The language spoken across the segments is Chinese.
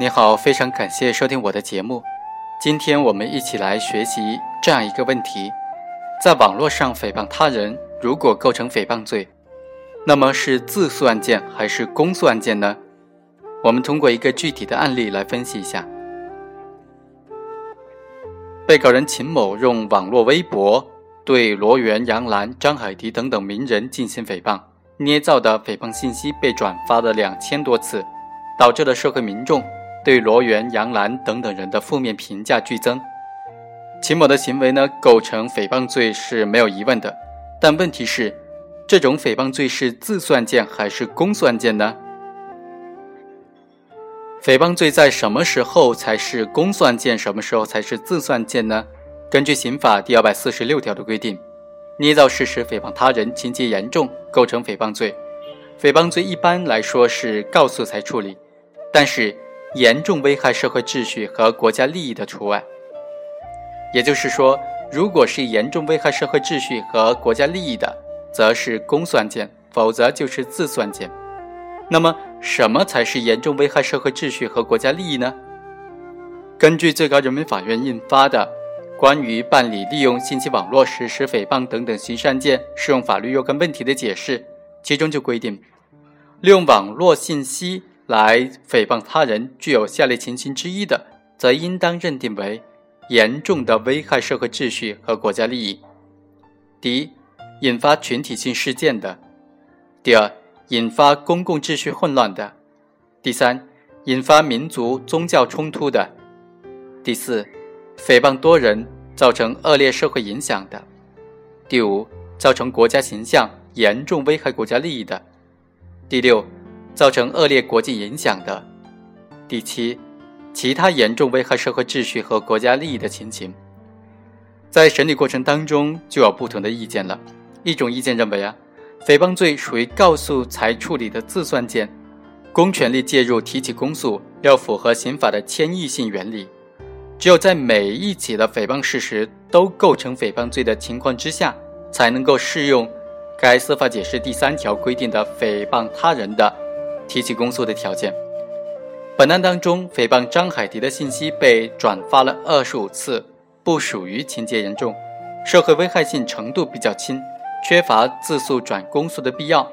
你好，非常感谢收听我的节目。今天我们一起来学习这样一个问题：在网络上诽谤他人，如果构成诽谤罪，那么是自诉案件还是公诉案件呢？我们通过一个具体的案例来分析一下。被告人秦某用网络微博对罗源、杨澜、张海迪等等名人进行诽谤，捏造的诽谤信息被转发了两千多次，导致了社会民众。对罗源、杨澜等等人的负面评价剧增，秦某的行为呢构成诽谤罪是没有疑问的，但问题是，这种诽谤罪是自诉案件还是公诉案件呢？诽谤罪在什么时候才是公诉案件，什么时候才是自诉案件呢？根据刑法第二百四十六条的规定，捏造事实诽谤他人，情节严重，构成诽谤罪。诽谤罪一般来说是告诉才处理，但是。严重危害社会秩序和国家利益的除外，也就是说，如果是严重危害社会秩序和国家利益的，则是公诉案件，否则就是自诉案件。那么，什么才是严重危害社会秩序和国家利益呢？根据最高人民法院印发的《关于办理利用信息网络实施诽谤等等刑事案件适用法律若干问题的解释》，其中就规定，利用网络信息。来诽谤他人具有下列情形之一的，则应当认定为严重的危害社会秩序和国家利益。第一，引发群体性事件的；第二，引发公共秩序混乱的；第三，引发民族宗教冲突的；第四，诽谤多人造成恶劣社会影响的；第五，造成国家形象严重危害国家利益的；第六。造成恶劣国际影响的，第七，其他严重危害社会秩序和国家利益的情形，在审理过程当中就有不同的意见了。一种意见认为啊，诽谤罪属于告诉才处理的自诉案件，公权力介入提起公诉要符合刑法的迁移性原理，只有在每一起的诽谤事实都构成诽谤罪的情况之下，才能够适用该司法解释第三条规定的诽谤他人的。提起公诉的条件。本案当中，诽谤张海迪的信息被转发了二十五次，不属于情节严重，社会危害性程度比较轻，缺乏自诉转公诉的必要。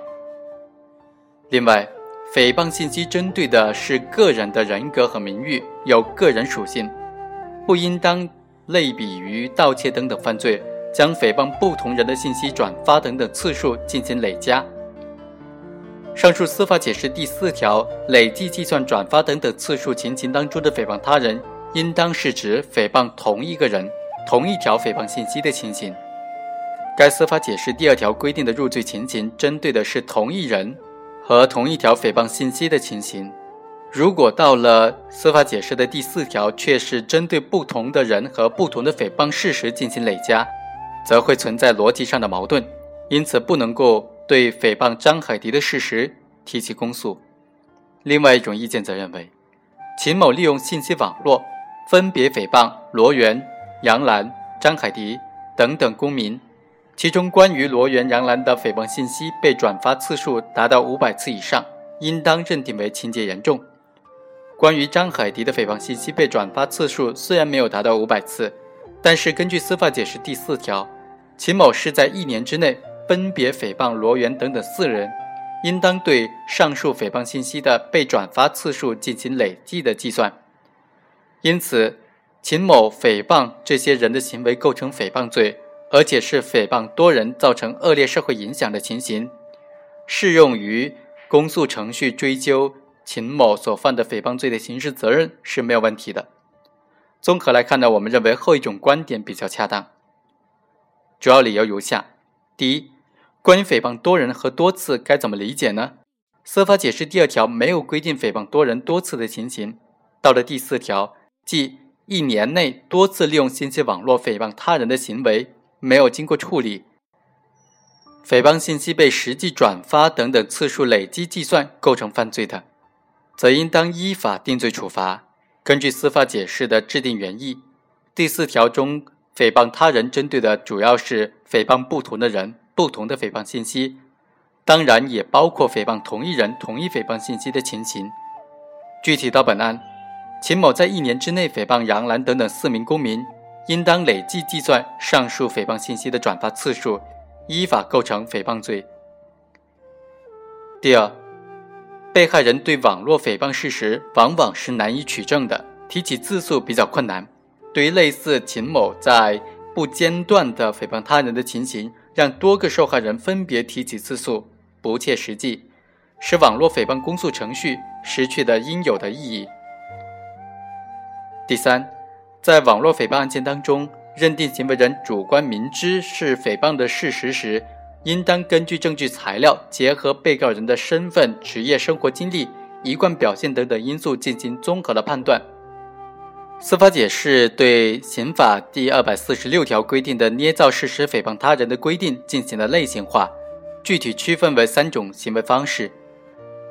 另外，诽谤信息针对的是个人的人格和名誉，有个人属性，不应当类比于盗窃等等犯罪，将诽谤不同人的信息转发等等次数进行累加。上述司法解释第四条累计计算转发等等次数情形当中的诽谤他人，应当是指诽谤同一个人、同一条诽谤信息的情形。该司法解释第二条规定的入罪情形，针对的是同一人和同一条诽谤信息的情形。如果到了司法解释的第四条，却是针对不同的人和不同的诽谤事实进行累加，则会存在逻辑上的矛盾，因此不能够。对诽谤张海迪的事实提起公诉。另外一种意见则认为，秦某利用信息网络分别诽谤罗源、杨澜、张海迪等等公民，其中关于罗源、杨澜的诽谤信息被转发次数达到五百次以上，应当认定为情节严重。关于张海迪的诽谤信息被转发次数虽然没有达到五百次，但是根据司法解释第四条，秦某是在一年之内。分别诽谤罗源等等四人，应当对上述诽谤信息的被转发次数进行累计的计算。因此，秦某诽谤这些人的行为构成诽谤罪，而且是诽谤多人造成恶劣社会影响的情形，适用于公诉程序追究秦某所犯的诽谤罪的刑事责任是没有问题的。综合来看呢，我们认为后一种观点比较恰当。主要理由如下：第一，关于诽谤多人和多次该怎么理解呢？司法解释第二条没有规定诽谤多人多次的情形，到了第四条，即一年内多次利用信息网络诽谤他人的行为没有经过处理，诽谤信息被实际转发等等次数累积计算构成犯罪的，则应当依法定罪处罚。根据司法解释的制定原意，第四条中诽谤他人针对的主要是诽谤不同的人。不同的诽谤信息，当然也包括诽谤同一人、同一诽谤信息的情形。具体到本案，秦某在一年之内诽谤杨澜等等四名公民，应当累计计算上述诽谤信息的转发次数，依法构成诽谤罪。第二，被害人对网络诽谤事实往往是难以取证的，提起自诉比较困难。对于类似秦某在不间断的诽谤他人的情形，让多个受害人分别提起自诉，不切实际，使网络诽谤公诉程序失去了应有的意义。第三，在网络诽谤案件当中，认定行为人主观明知是诽谤的事实时，应当根据证据材料，结合被告人的身份、职业生活经历、一贯表现等等因素进行综合的判断。司法解释对刑法第二百四十六条规定的捏造事实诽谤他人的规定进行了类型化，具体区分为三种行为方式：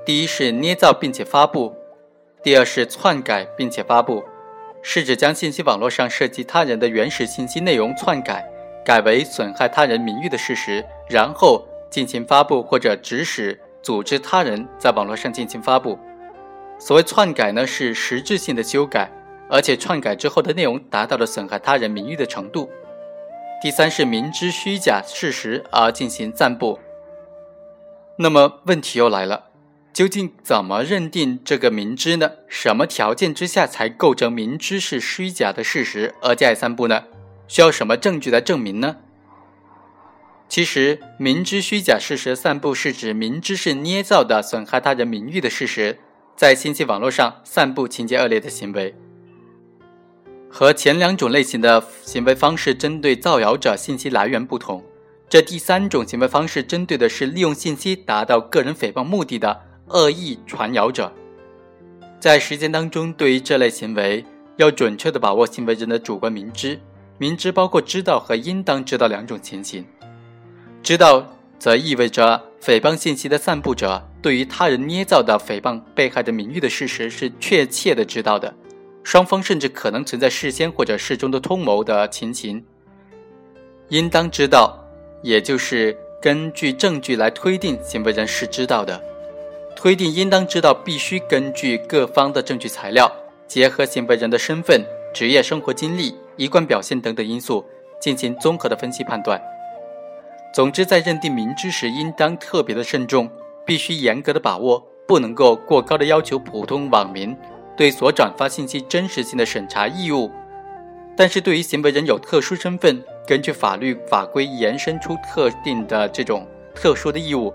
第一是捏造并且发布；第二是篡改并且发布，是指将信息网络上涉及他人的原始信息内容篡改，改为损害他人名誉的事实，然后进行发布或者指使、组织他人在网络上进行发布。所谓篡改呢，是实质性的修改。而且篡改之后的内容达到了损害他人名誉的程度。第三是明知虚假事实而进行散布。那么问题又来了，究竟怎么认定这个明知呢？什么条件之下才构成明知是虚假的事实而加以散布呢？需要什么证据来证明呢？其实，明知虚假事实散布是指明知是捏造的损害他人名誉的事实，在信息网络上散布情节恶劣的行为。和前两种类型的行为方式针对造谣者信息来源不同，这第三种行为方式针对的是利用信息达到个人诽谤目的的恶意传谣者。在实践当中，对于这类行为，要准确地把握行为人的主观明知。明知包括知道和应当知道两种情形。知道则意味着诽谤信息的散布者对于他人捏造的诽谤被害人名誉的事实是确切的知道的。双方甚至可能存在事先或者事中的通谋的情形，应当知道，也就是根据证据来推定行为人是知道的。推定应当知道，必须根据各方的证据材料，结合行为人的身份、职业生活经历、一贯表现等等因素进行综合的分析判断。总之，在认定明知时，应当特别的慎重，必须严格的把握，不能够过高的要求普通网民。对所转发信息真实性的审查义务，但是对于行为人有特殊身份，根据法律法规延伸出特定的这种特殊的义务，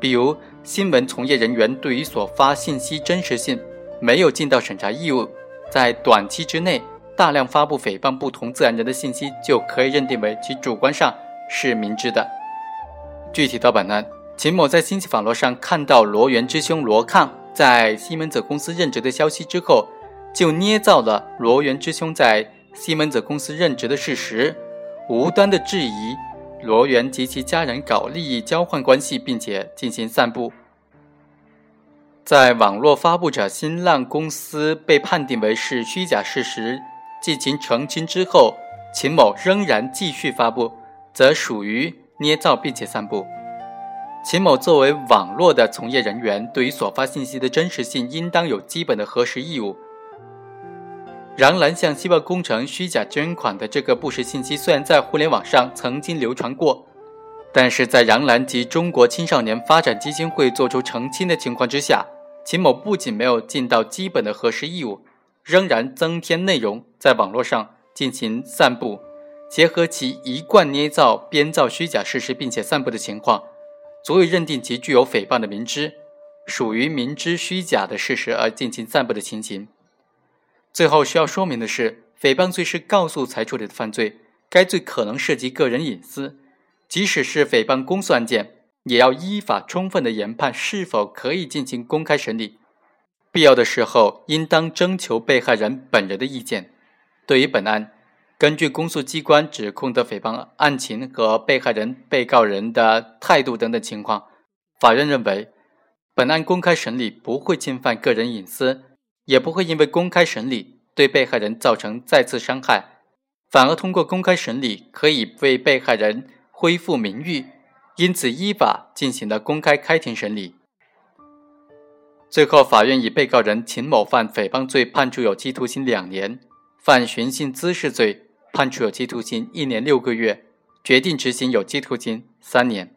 比如新闻从业人员对于所发信息真实性没有尽到审查义务，在短期之内大量发布诽谤不同自然人的信息，就可以认定为其主观上是明知的。具体到本案，秦某在信息网络上看到罗源之兄罗抗。在西门子公司任职的消息之后，就捏造了罗源之兄在西门子公司任职的事实，无端的质疑罗源及其家人搞利益交换关系，并且进行散布。在网络发布者新浪公司被判定为是虚假事实，进行澄清之后，秦某仍然继续发布，则属于捏造并且散布。秦某作为网络的从业人员，对于所发信息的真实性，应当有基本的核实义务。杨澜向希望工程虚假捐款的这个不实信息，虽然在互联网上曾经流传过，但是在杨澜及中国青少年发展基金会作出澄清的情况之下，秦某不仅没有尽到基本的核实义务，仍然增添内容在网络上进行散布，结合其一贯捏造、编造虚假事实并且散布的情况。足以认定其具有诽谤的明知，属于明知虚假的事实而进行散布的情形。最后需要说明的是，诽谤罪是告诉才处理的犯罪，该罪可能涉及个人隐私，即使是诽谤公诉案件，也要依法充分的研判是否可以进行公开审理，必要的时候应当征求被害人本人的意见。对于本案。根据公诉机关指控的诽谤案情和被害人、被告人的态度等等情况，法院认为，本案公开审理不会侵犯个人隐私，也不会因为公开审理对被害人造成再次伤害，反而通过公开审理可以为被害人恢复名誉，因此依法进行了公开开庭审理。最后，法院以被告人秦某犯诽谤罪判处有期徒刑两年，犯寻衅滋事罪判处有期徒刑一年六个月，决定执行有期徒刑三年。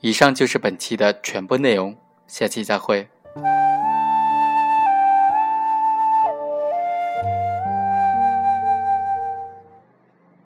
以上就是本期的全部内容，下期再会。